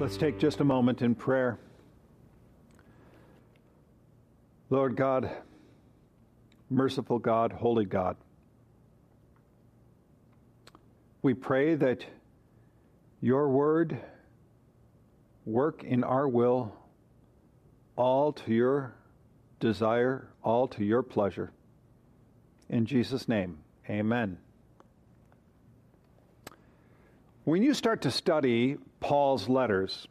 Let's take just a moment in prayer. Lord God, merciful God, holy God, we pray that your word work in our will all to your desire, all to your pleasure. In Jesus' name, amen. When you start to study Paul's letters,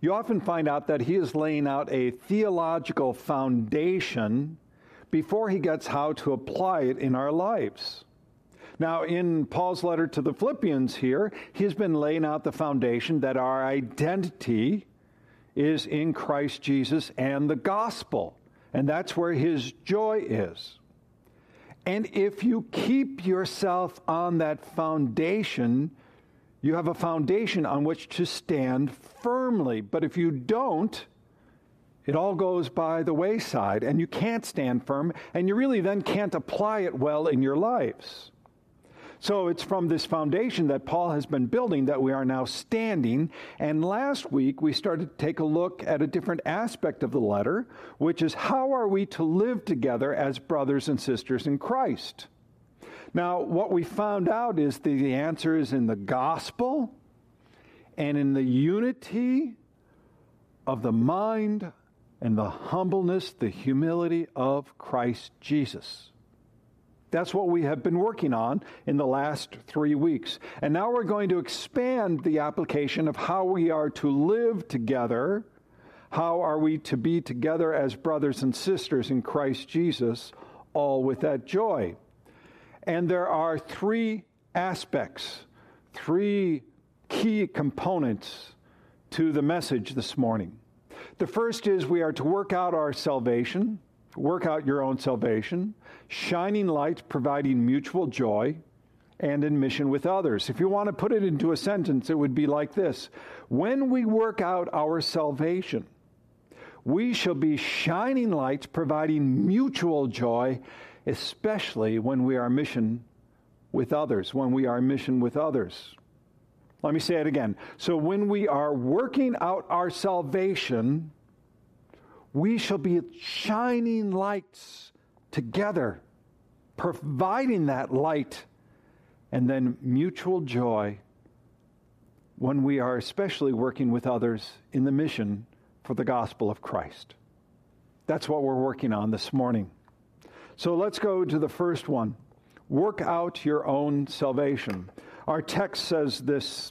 you often find out that he is laying out a theological foundation before he gets how to apply it in our lives. Now, in Paul's letter to the Philippians here, he's been laying out the foundation that our identity is in Christ Jesus and the gospel. And that's where his joy is. And if you keep yourself on that foundation, you have a foundation on which to stand firmly. But if you don't, it all goes by the wayside and you can't stand firm and you really then can't apply it well in your lives. So it's from this foundation that Paul has been building that we are now standing. And last week we started to take a look at a different aspect of the letter, which is how are we to live together as brothers and sisters in Christ? Now, what we found out is the answer is in the gospel and in the unity of the mind and the humbleness, the humility of Christ Jesus. That's what we have been working on in the last three weeks. And now we're going to expand the application of how we are to live together. How are we to be together as brothers and sisters in Christ Jesus, all with that joy? And there are three aspects, three key components to the message this morning. The first is we are to work out our salvation work out your own salvation, shining light, providing mutual joy, and in mission with others. If you want to put it into a sentence, it would be like this When we work out our salvation, we shall be shining lights, providing mutual joy, especially when we are mission with others, when we are mission with others. Let me say it again. So when we are working out our salvation, we shall be shining lights together, providing that light and then mutual joy when we are especially working with others in the mission for the gospel of Christ. That's what we're working on this morning. So let's go to the first one work out your own salvation. Our text says this,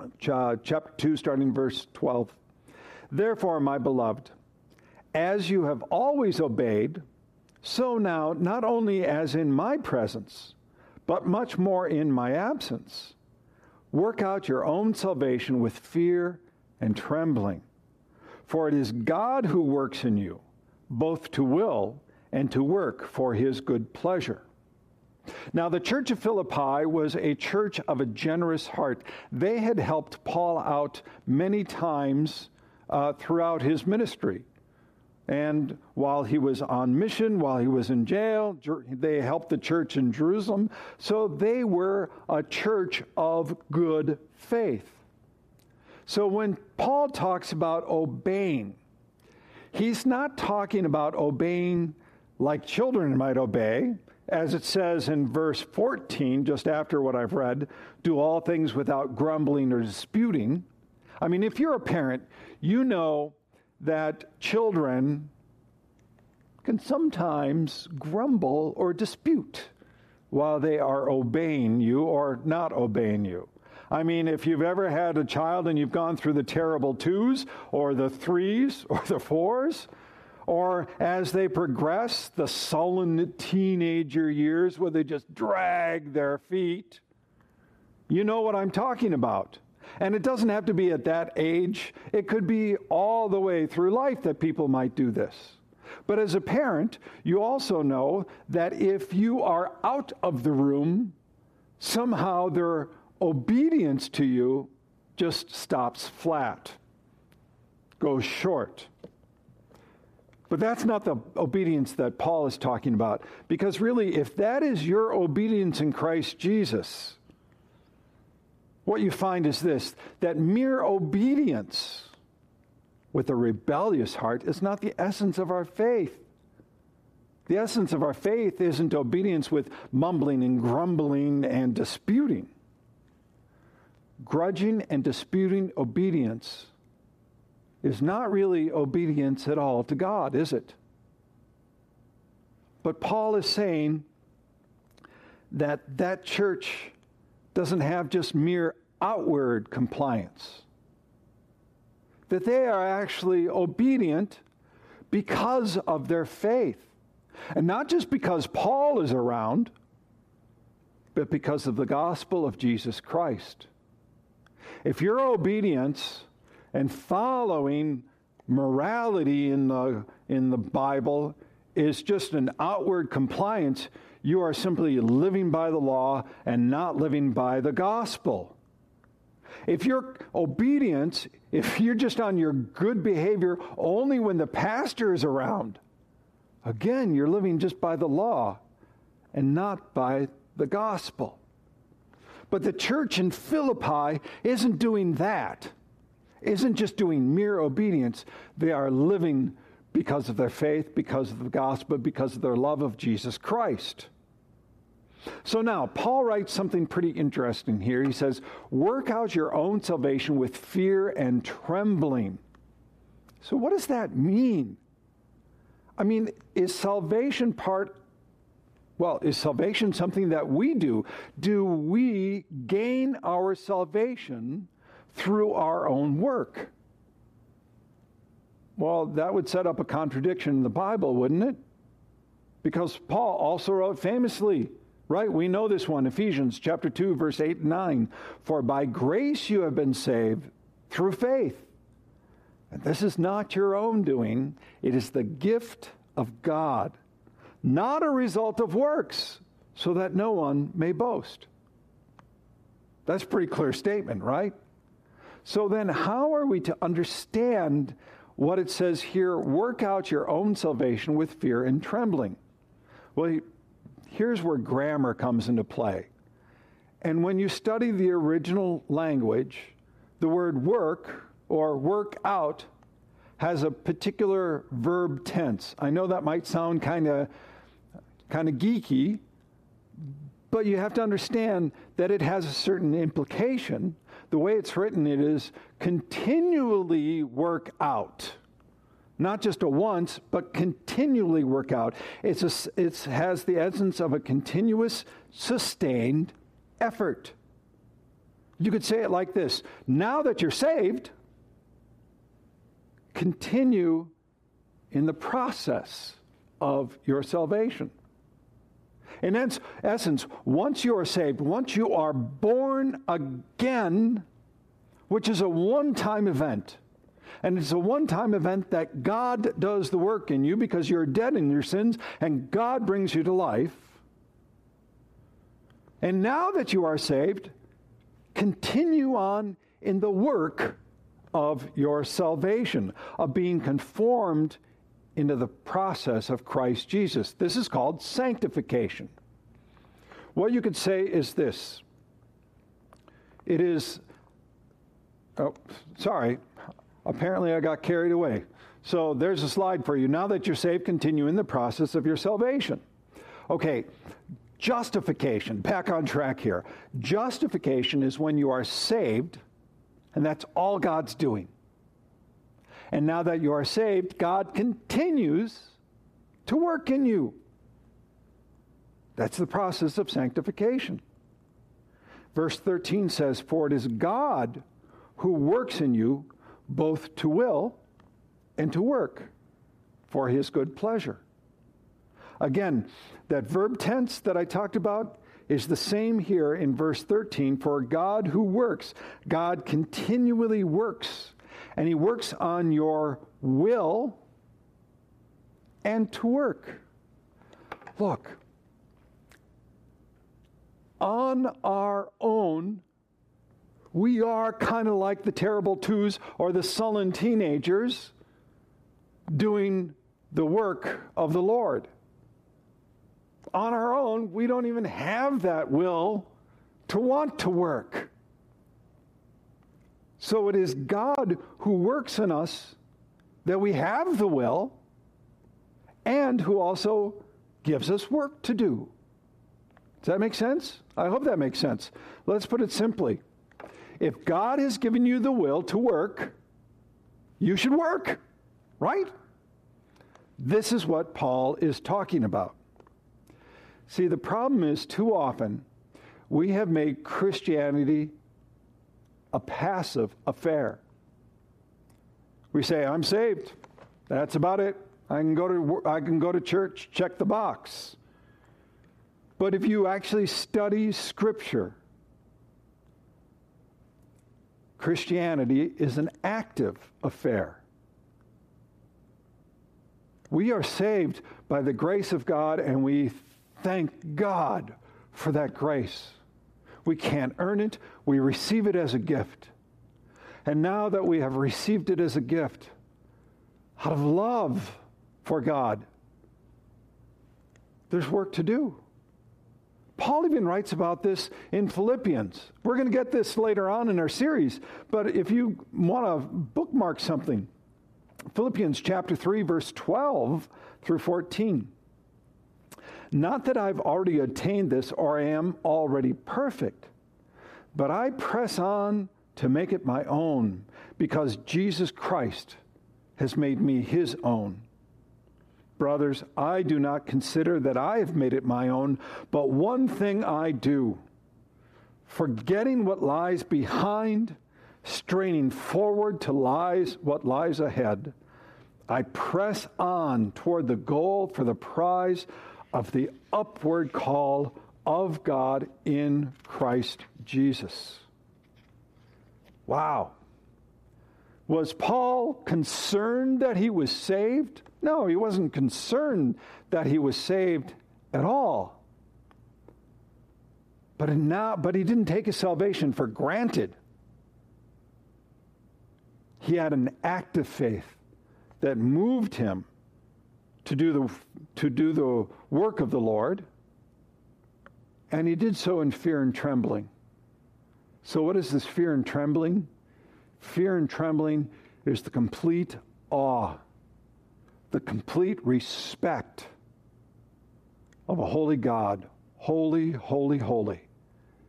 uh, chapter 2, starting verse 12. Therefore, my beloved, as you have always obeyed, so now, not only as in my presence, but much more in my absence, work out your own salvation with fear and trembling. For it is God who works in you, both to will and to work for his good pleasure. Now, the church of Philippi was a church of a generous heart. They had helped Paul out many times uh, throughout his ministry. And while he was on mission, while he was in jail, they helped the church in Jerusalem. So they were a church of good faith. So when Paul talks about obeying, he's not talking about obeying like children might obey, as it says in verse 14, just after what I've read do all things without grumbling or disputing. I mean, if you're a parent, you know that children can sometimes grumble or dispute while they are obeying you or not obeying you. I mean, if you've ever had a child and you've gone through the terrible twos or the threes or the fours, or as they progress, the sullen teenager years where they just drag their feet, you know what I'm talking about. And it doesn't have to be at that age, it could be all the way through life that people might do this. But as a parent, you also know that if you are out of the room, somehow their obedience to you just stops flat, goes short. But that's not the obedience that Paul is talking about. Because really, if that is your obedience in Christ Jesus, what you find is this that mere obedience with a rebellious heart is not the essence of our faith. The essence of our faith isn't obedience with mumbling and grumbling and disputing. Grudging and disputing obedience is not really obedience at all to God, is it? But Paul is saying that that church doesn't have just mere outward compliance, that they are actually obedient because of their faith. And not just because Paul is around, but because of the gospel of Jesus Christ. If your obedience and following morality in the, in the Bible is just an outward compliance, you are simply living by the law and not living by the gospel. If your obedience, if you're just on your good behavior only when the pastor is around, again, you're living just by the law and not by the gospel. But the church in Philippi isn't doing that, isn't just doing mere obedience. They are living because of their faith, because of the gospel, because of their love of Jesus Christ. So now, Paul writes something pretty interesting here. He says, Work out your own salvation with fear and trembling. So, what does that mean? I mean, is salvation part, well, is salvation something that we do? Do we gain our salvation through our own work? Well, that would set up a contradiction in the Bible, wouldn't it? Because Paul also wrote famously, right? We know this one, Ephesians chapter 2 verse 8 and 9, for by grace you have been saved through faith. And this is not your own doing, it is the gift of God, not a result of works, so that no one may boast. That's a pretty clear statement, right? So then, how are we to understand what it says here work out your own salvation with fear and trembling. Well, here's where grammar comes into play. And when you study the original language, the word work or work out has a particular verb tense. I know that might sound kind of kind of geeky, but you have to understand that it has a certain implication the way it's written, it is continually work out. Not just a once, but continually work out. It's a, it has the essence of a continuous, sustained effort. You could say it like this Now that you're saved, continue in the process of your salvation. In essence, once you are saved, once you are born again, which is a one time event, and it's a one time event that God does the work in you because you're dead in your sins and God brings you to life. And now that you are saved, continue on in the work of your salvation, of being conformed into the process of Christ Jesus. This is called sanctification. What you could say is this it is, oh, sorry, apparently I got carried away. So there's a slide for you. Now that you're saved, continue in the process of your salvation. Okay, justification, back on track here. Justification is when you are saved, and that's all God's doing. And now that you are saved, God continues to work in you. That's the process of sanctification. Verse 13 says, For it is God who works in you both to will and to work for his good pleasure. Again, that verb tense that I talked about is the same here in verse 13 for God who works. God continually works and He works on your will and to work. Look, on our own, we are kind of like the terrible twos or the sullen teenagers doing the work of the Lord. On our own, we don't even have that will to want to work. So it is God who works in us that we have the will and who also gives us work to do. Does that make sense? I hope that makes sense. Let's put it simply. If God has given you the will to work, you should work, right? This is what Paul is talking about. See, the problem is too often we have made Christianity a passive affair. We say, I'm saved. That's about it. I can go to, I can go to church, check the box. But if you actually study Scripture, Christianity is an active affair. We are saved by the grace of God, and we thank God for that grace. We can't earn it, we receive it as a gift. And now that we have received it as a gift, out of love for God, there's work to do. Paul even writes about this in Philippians. We're going to get this later on in our series, but if you want to bookmark something, Philippians chapter 3, verse 12 through 14. Not that I've already attained this or am already perfect, but I press on to make it my own because Jesus Christ has made me his own. Brothers, I do not consider that I have made it my own, but one thing I do, forgetting what lies behind straining forward to lies what lies ahead. I press on toward the goal for the prize of the upward call of God in Christ Jesus. Wow. Was Paul concerned that he was saved? No, he wasn't concerned that he was saved at all. But, now, but he didn't take his salvation for granted. He had an active faith that moved him to do the, to do the work of the Lord, and he did so in fear and trembling. So, what is this fear and trembling? Fear and trembling is the complete awe, the complete respect of a holy God. Holy, holy, holy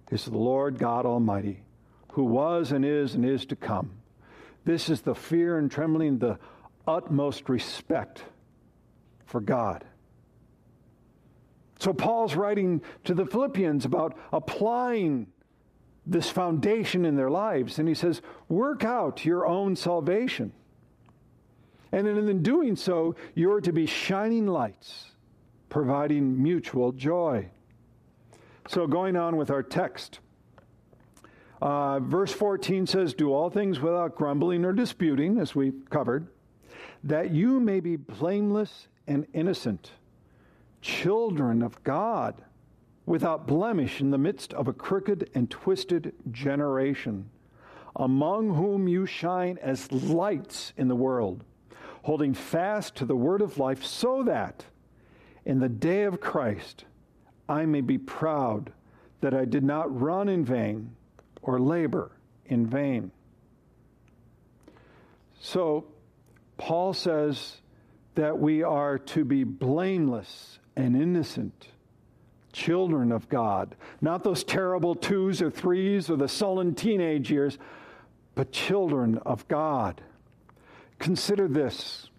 is the Lord God Almighty, who was and is and is to come. This is the fear and trembling, the utmost respect for God. So Paul's writing to the Philippians about applying this foundation in their lives, and he says, Work out your own salvation. And in doing so, you're to be shining lights, providing mutual joy. So, going on with our text, uh, verse 14 says, Do all things without grumbling or disputing, as we covered, that you may be blameless and innocent, children of God, without blemish in the midst of a crooked and twisted generation, among whom you shine as lights in the world, holding fast to the word of life, so that in the day of Christ I may be proud that I did not run in vain or labor in vain. So, Paul says that we are to be blameless and innocent children of God. Not those terrible twos or threes or the sullen teenage years, but children of God. Consider this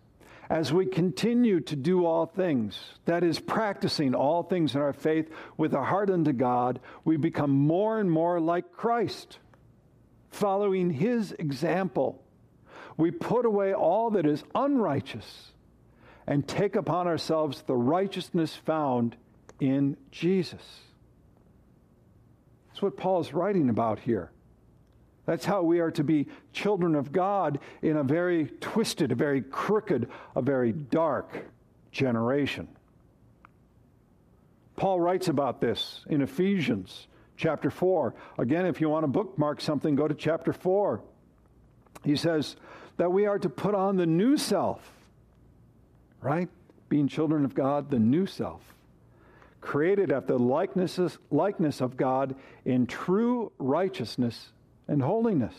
as we continue to do all things, that is, practicing all things in our faith with our heart unto God, we become more and more like Christ, following his example. We put away all that is unrighteous and take upon ourselves the righteousness found in Jesus. That's what Paul is writing about here. That's how we are to be children of God in a very twisted, a very crooked, a very dark generation. Paul writes about this in Ephesians chapter 4. Again, if you want to bookmark something, go to chapter 4. He says that we are to put on the new self, right? Being children of God, the new self, created after the likeness, likeness of God in true righteousness and holiness.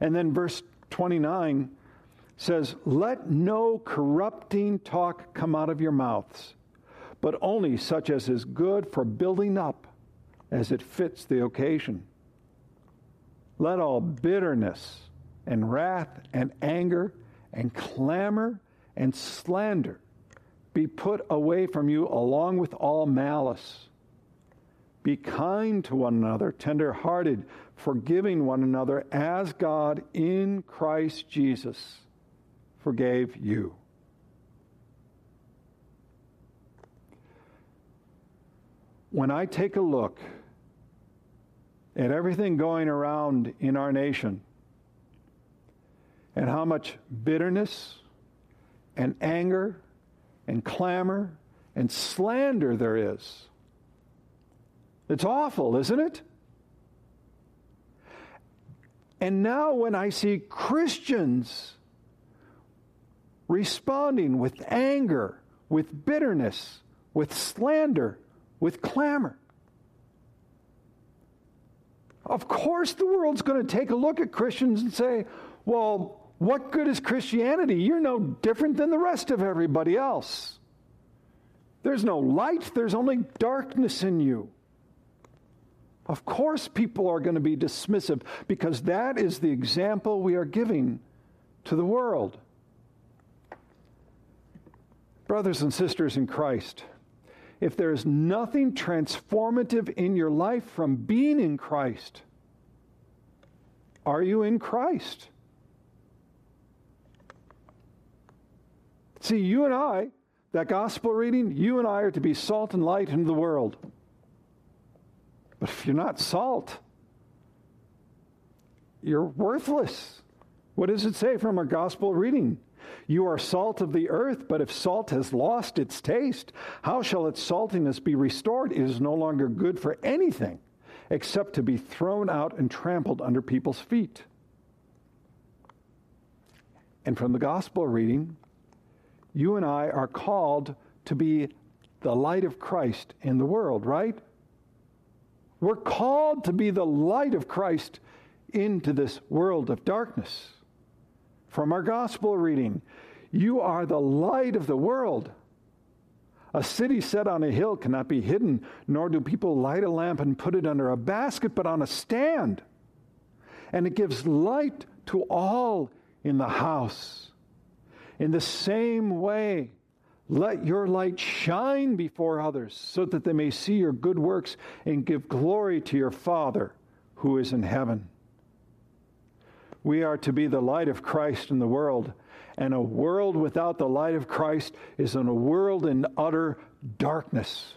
And then verse 29 says, Let no corrupting talk come out of your mouths, but only such as is good for building up as it fits the occasion. Let all bitterness and wrath and anger and clamor and slander be put away from you along with all malice. Be kind to one another, tender hearted, forgiving one another as God in Christ Jesus forgave you. When I take a look at everything going around in our nation and how much bitterness and anger and clamor and slander there is, it's awful, isn't it? And now, when I see Christians responding with anger, with bitterness, with slander, with clamor. Of course, the world's going to take a look at Christians and say, well, what good is Christianity? You're no different than the rest of everybody else. There's no light, there's only darkness in you. Of course, people are going to be dismissive because that is the example we are giving to the world. Brothers and sisters in Christ, if there is nothing transformative in your life from being in Christ, are you in Christ? See, you and I, that gospel reading, you and I are to be salt and light in the world. But if you're not salt, you're worthless. What does it say from our gospel reading? You are salt of the earth, but if salt has lost its taste, how shall its saltiness be restored? It is no longer good for anything except to be thrown out and trampled under people's feet. And from the gospel reading, you and I are called to be the light of Christ in the world, right? We're called to be the light of Christ into this world of darkness from our gospel reading. You are the light of the world. A city set on a hill cannot be hidden, nor do people light a lamp and put it under a basket, but on a stand. And it gives light to all in the house. In the same way, let your light shine before others, so that they may see your good works and give glory to your Father who is in heaven. We are to be the light of Christ in the world. And a world without the light of Christ is in a world in utter darkness.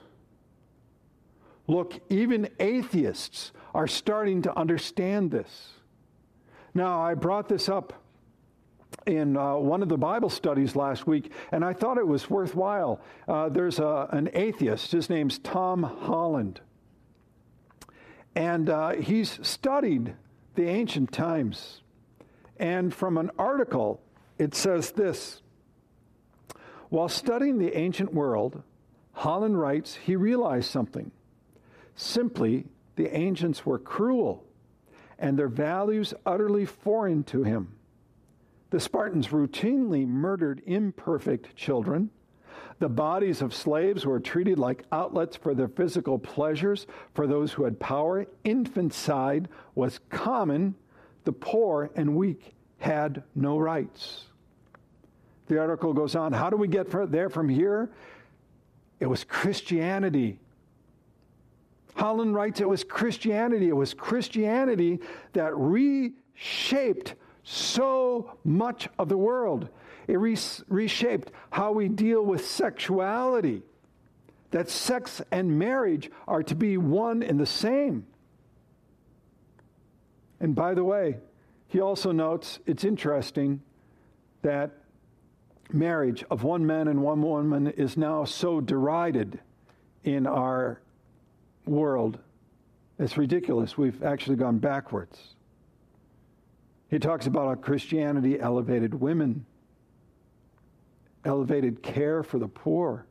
Look, even atheists are starting to understand this. Now, I brought this up in uh, one of the Bible studies last week, and I thought it was worthwhile. Uh, there's a, an atheist, his name's Tom Holland. And uh, he's studied the ancient times. And from an article, it says this While studying the ancient world, Holland writes he realized something. Simply, the ancients were cruel and their values utterly foreign to him. The Spartans routinely murdered imperfect children. The bodies of slaves were treated like outlets for their physical pleasures for those who had power. Infanticide was common the poor and weak had no rights. The article goes on How do we get there from here? It was Christianity. Holland writes it was Christianity. It was Christianity that reshaped so much of the world. It reshaped how we deal with sexuality, that sex and marriage are to be one and the same. And by the way, he also notes it's interesting that marriage of one man and one woman is now so derided in our world. It's ridiculous. We've actually gone backwards. He talks about how Christianity elevated women, elevated care for the poor.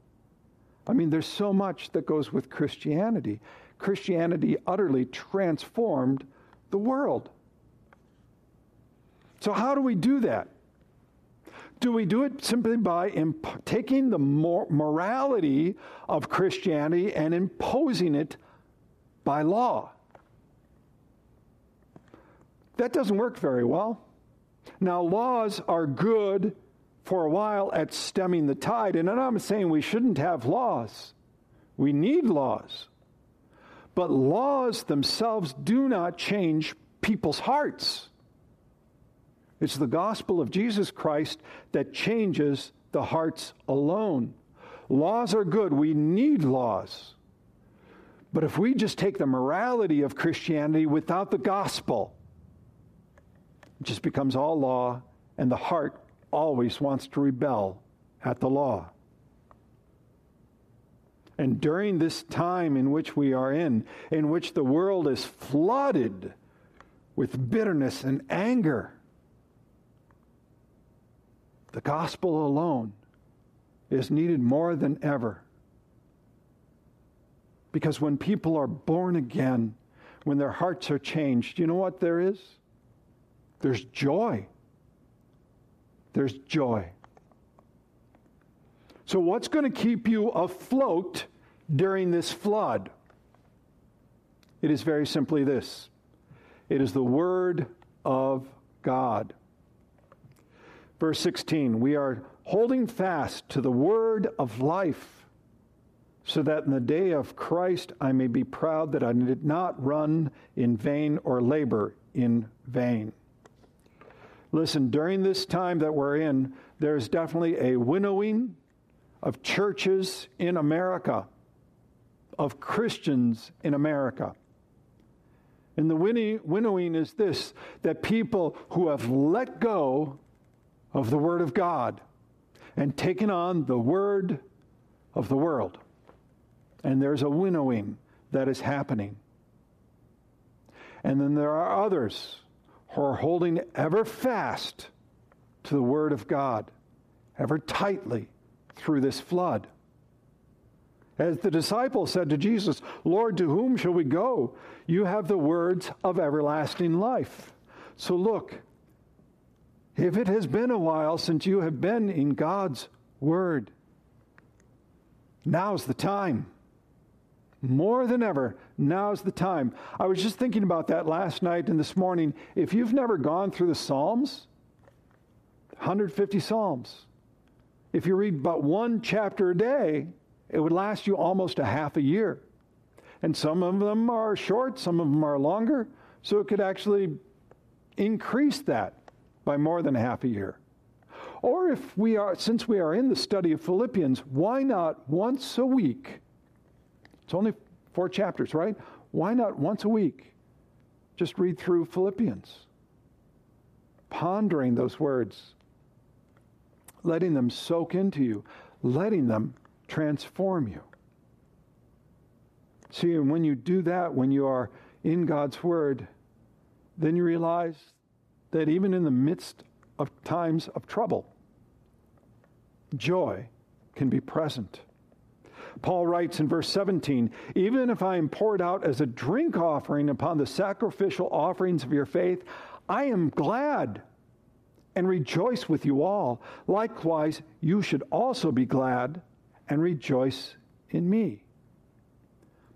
I mean, there's so much that goes with Christianity. Christianity utterly transformed the world. So, how do we do that? Do we do it simply by imp- taking the mor- morality of Christianity and imposing it by law? That doesn't work very well. Now, laws are good for a while at stemming the tide, and I'm saying we shouldn't have laws. We need laws. But laws themselves do not change people's hearts. It's the gospel of Jesus Christ that changes the hearts alone. Laws are good. We need laws. But if we just take the morality of Christianity without the gospel, just becomes all law, and the heart always wants to rebel at the law. And during this time in which we are in, in which the world is flooded with bitterness and anger, the gospel alone is needed more than ever. Because when people are born again, when their hearts are changed, you know what there is? There's joy. There's joy. So, what's going to keep you afloat during this flood? It is very simply this it is the Word of God. Verse 16 We are holding fast to the Word of life, so that in the day of Christ I may be proud that I did not run in vain or labor in vain. Listen, during this time that we're in, there's definitely a winnowing of churches in America, of Christians in America. And the winnowing is this that people who have let go of the Word of God and taken on the Word of the world. And there's a winnowing that is happening. And then there are others are holding ever fast to the Word of God, ever tightly through this flood. As the disciples said to Jesus, Lord, to whom shall we go? You have the words of everlasting life. So look, if it has been a while since you have been in God's Word, now's the time. More than ever, now's the time. I was just thinking about that last night and this morning. If you've never gone through the Psalms, 150 Psalms, if you read but one chapter a day, it would last you almost a half a year. And some of them are short, some of them are longer, so it could actually increase that by more than half a year. Or if we are, since we are in the study of Philippians, why not once a week? It's only four chapters, right? Why not once a week just read through Philippians? Pondering those words, letting them soak into you, letting them transform you. See, and when you do that, when you are in God's Word, then you realize that even in the midst of times of trouble, joy can be present. Paul writes in verse 17, Even if I am poured out as a drink offering upon the sacrificial offerings of your faith, I am glad and rejoice with you all. Likewise, you should also be glad and rejoice in me.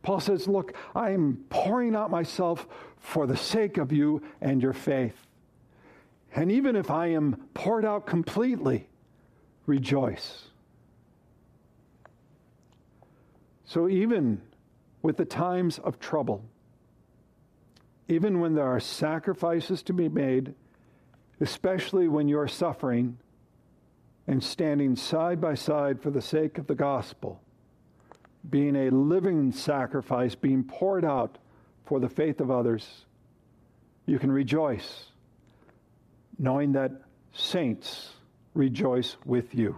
Paul says, Look, I am pouring out myself for the sake of you and your faith. And even if I am poured out completely, rejoice. So, even with the times of trouble, even when there are sacrifices to be made, especially when you're suffering and standing side by side for the sake of the gospel, being a living sacrifice, being poured out for the faith of others, you can rejoice knowing that saints rejoice with you.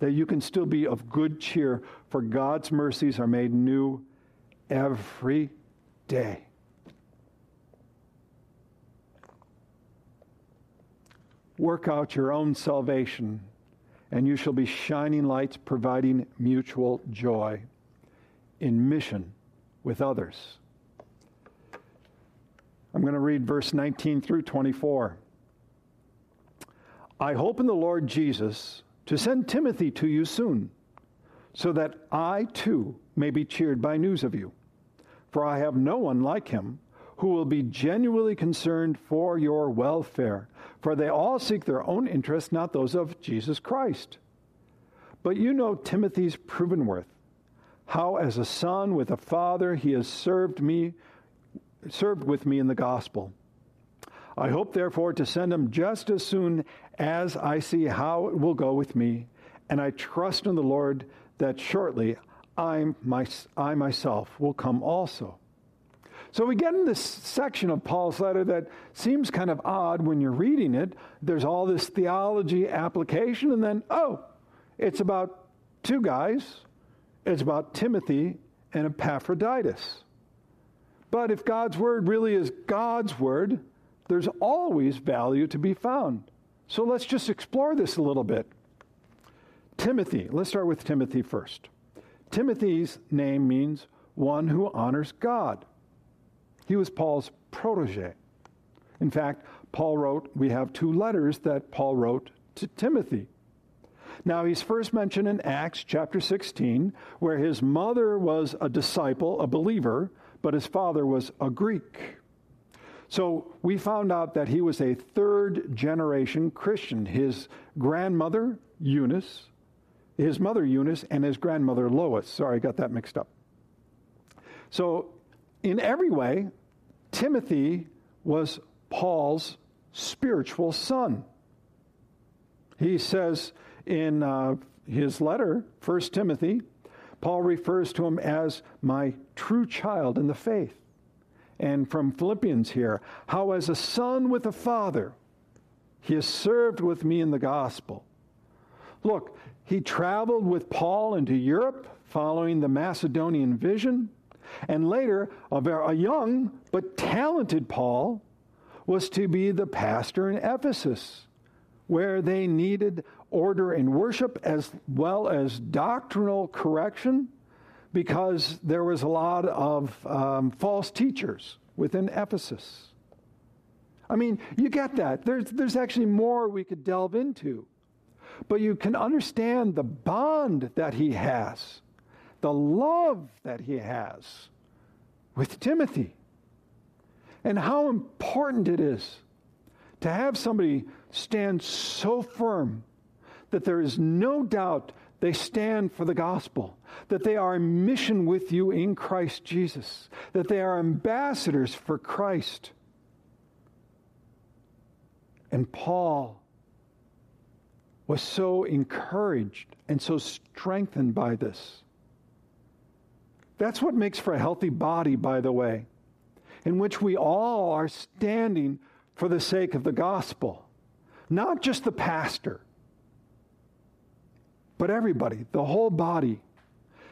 That you can still be of good cheer, for God's mercies are made new every day. Work out your own salvation, and you shall be shining lights providing mutual joy in mission with others. I'm going to read verse 19 through 24. I hope in the Lord Jesus to send Timothy to you soon, so that I too may be cheered by news of you. For I have no one like him who will be genuinely concerned for your welfare, for they all seek their own interests, not those of Jesus Christ. But you know Timothy's proven worth, how as a son with a father he has served me served with me in the gospel. I hope therefore to send him just as soon as I see how it will go with me, and I trust in the Lord that shortly I, my, I myself will come also. So we get in this section of Paul's letter that seems kind of odd when you're reading it. There's all this theology application, and then, oh, it's about two guys. It's about Timothy and Epaphroditus. But if God's word really is God's word, there's always value to be found. So let's just explore this a little bit. Timothy, let's start with Timothy first. Timothy's name means one who honors God. He was Paul's protege. In fact, Paul wrote, we have two letters that Paul wrote to Timothy. Now, he's first mentioned in Acts chapter 16, where his mother was a disciple, a believer, but his father was a Greek. So we found out that he was a third generation Christian. His grandmother, Eunice, his mother, Eunice, and his grandmother, Lois. Sorry, I got that mixed up. So, in every way, Timothy was Paul's spiritual son. He says in uh, his letter, 1 Timothy, Paul refers to him as my true child in the faith. And from Philippians here, how as a son with a father, he has served with me in the gospel. Look, he traveled with Paul into Europe following the Macedonian vision. And later, a young but talented Paul was to be the pastor in Ephesus, where they needed order in worship as well as doctrinal correction because there was a lot of um, false teachers within Ephesus. I mean, you get that. There's, there's actually more we could delve into. But you can understand the bond that he has, the love that he has with Timothy, and how important it is to have somebody stand so firm that there is no doubt they stand for the gospel, that they are in mission with you in Christ Jesus, that they are ambassadors for Christ. And Paul was so encouraged and so strengthened by this. That's what makes for a healthy body, by the way, in which we all are standing for the sake of the gospel. Not just the pastor, but everybody, the whole body.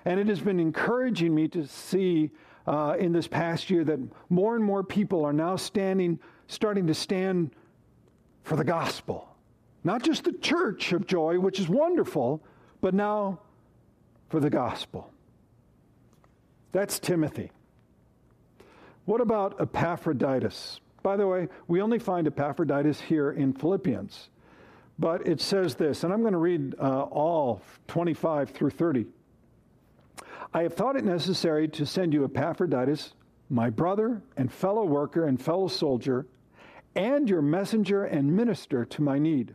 And it has been encouraging me to see uh, in this past year that more and more people are now standing, starting to stand for the gospel. Not just the church of joy, which is wonderful, but now for the gospel. That's Timothy. What about Epaphroditus? By the way, we only find Epaphroditus here in Philippians. But it says this, and I'm going to read uh, all 25 through 30. I have thought it necessary to send you Epaphroditus, my brother and fellow worker and fellow soldier, and your messenger and minister to my need.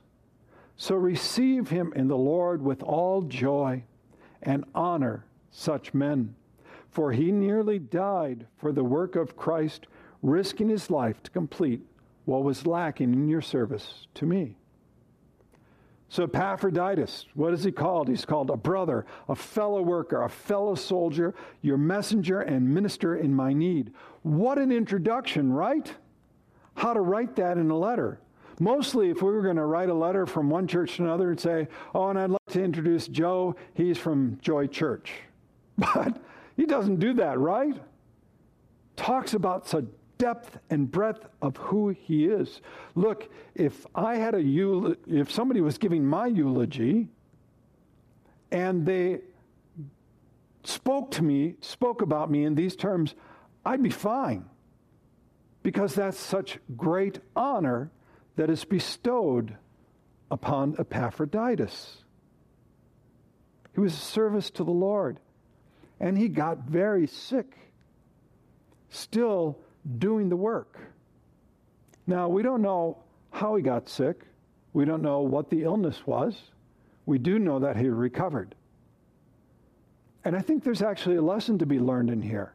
So receive him in the Lord with all joy and honor such men, for he nearly died for the work of Christ, risking his life to complete what was lacking in your service to me. So, Epaphroditus, what is he called? He's called a brother, a fellow worker, a fellow soldier, your messenger and minister in my need. What an introduction, right? How to write that in a letter. Mostly, if we were going to write a letter from one church to another and say, Oh, and I'd like to introduce Joe, he's from Joy Church. But he doesn't do that, right? Talks about such depth and breadth of who he is. Look, if I had a eul- if somebody was giving my eulogy and they spoke to me, spoke about me in these terms, I'd be fine. Because that's such great honor that is bestowed upon Epaphroditus. He was a service to the Lord, and he got very sick, still doing the work. Now, we don't know how he got sick. We don't know what the illness was. We do know that he recovered. And I think there's actually a lesson to be learned in here.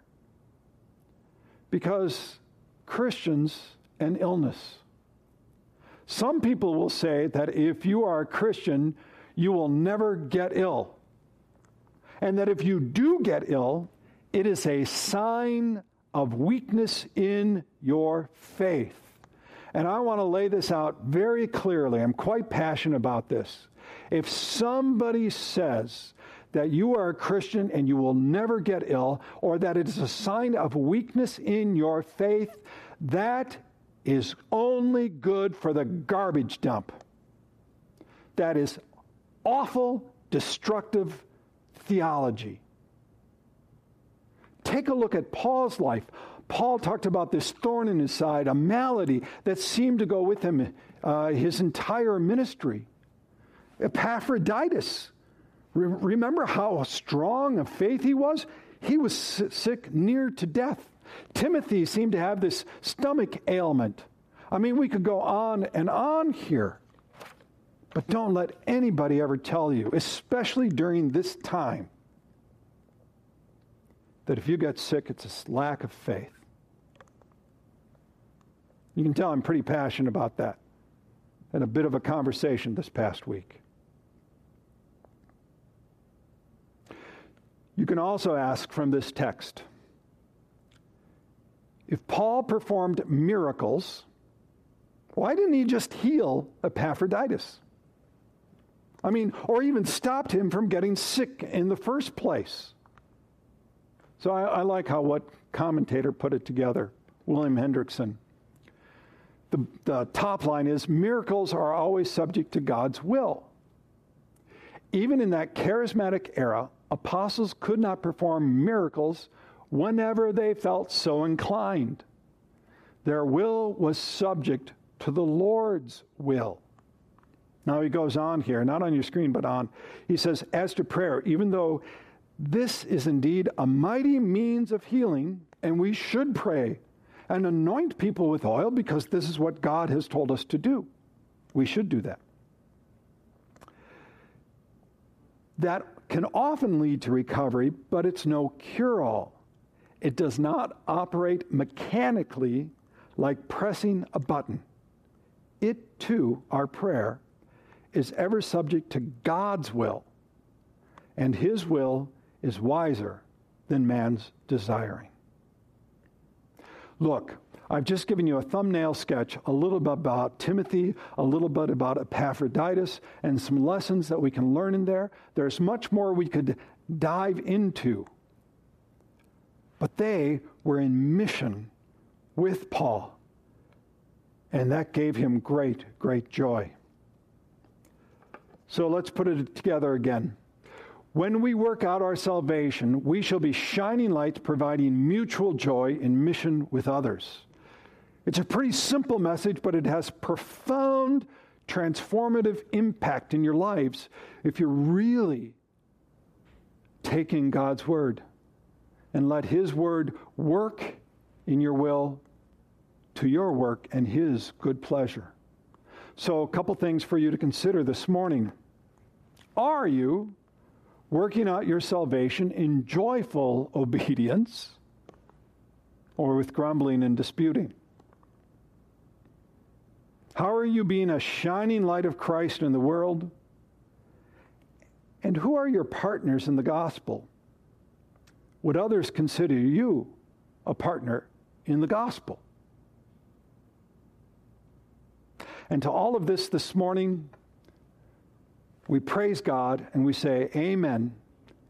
Because Christians and illness some people will say that if you are a Christian, you will never get ill. And that if you do get ill, it is a sign of weakness in your faith. And I want to lay this out very clearly. I'm quite passionate about this. If somebody says that you are a Christian and you will never get ill, or that it is a sign of weakness in your faith, that is only good for the garbage dump. That is awful, destructive theology. Take a look at Paul's life. Paul talked about this thorn in his side, a malady that seemed to go with him uh, his entire ministry. Epaphroditus. Re- remember how strong of faith he was? He was sick near to death. Timothy seemed to have this stomach ailment. I mean, we could go on and on here. But don't let anybody ever tell you, especially during this time, that if you get sick, it's a lack of faith. You can tell I'm pretty passionate about that. And a bit of a conversation this past week. You can also ask from this text if Paul performed miracles, why didn't he just heal Epaphroditus? I mean, or even stopped him from getting sick in the first place. So I, I like how what commentator put it together, William Hendriksen. The, the top line is miracles are always subject to God's will. Even in that charismatic era, apostles could not perform miracles whenever they felt so inclined. Their will was subject to the Lord's will. Now he goes on here, not on your screen, but on. He says, As to prayer, even though this is indeed a mighty means of healing, and we should pray and anoint people with oil because this is what God has told us to do. We should do that. That can often lead to recovery, but it's no cure all. It does not operate mechanically like pressing a button. It too, our prayer, is ever subject to God's will, and His will is wiser than man's desiring. Look, I've just given you a thumbnail sketch, a little bit about Timothy, a little bit about Epaphroditus, and some lessons that we can learn in there. There's much more we could dive into. But they were in mission with Paul, and that gave him great, great joy. So let's put it together again. When we work out our salvation, we shall be shining lights providing mutual joy in mission with others. It's a pretty simple message, but it has profound transformative impact in your lives if you're really taking God's word and let His word work in your will to your work and His good pleasure. So, a couple things for you to consider this morning. Are you working out your salvation in joyful obedience or with grumbling and disputing? How are you being a shining light of Christ in the world? And who are your partners in the gospel? Would others consider you a partner in the gospel? And to all of this this morning, we praise God and we say, Amen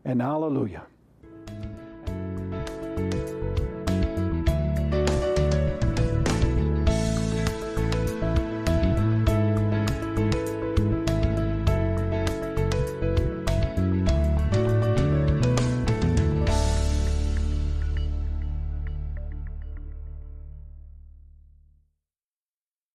and Hallelujah.